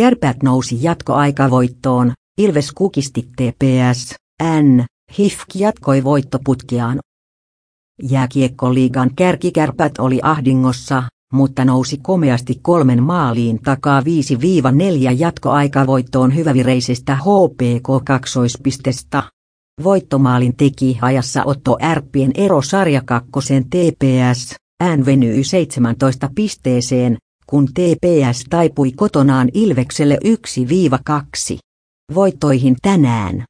Kärpät nousi jatkoaikavoittoon, Ilves kukisti TPS, N, HIFK jatkoi voittoputkiaan. Jääkiekkoliigan kärkikärpät oli ahdingossa, mutta nousi komeasti kolmen maaliin takaa 5-4 jatkoaikavoittoon hyvävireisestä HPK kaksoispistesta. Voittomaalin teki ajassa Otto Ärppien ero sarjakakkosen TPS, ään venyi 17 pisteeseen, kun TPS taipui kotonaan Ilvekselle 1-2. Voittoihin tänään.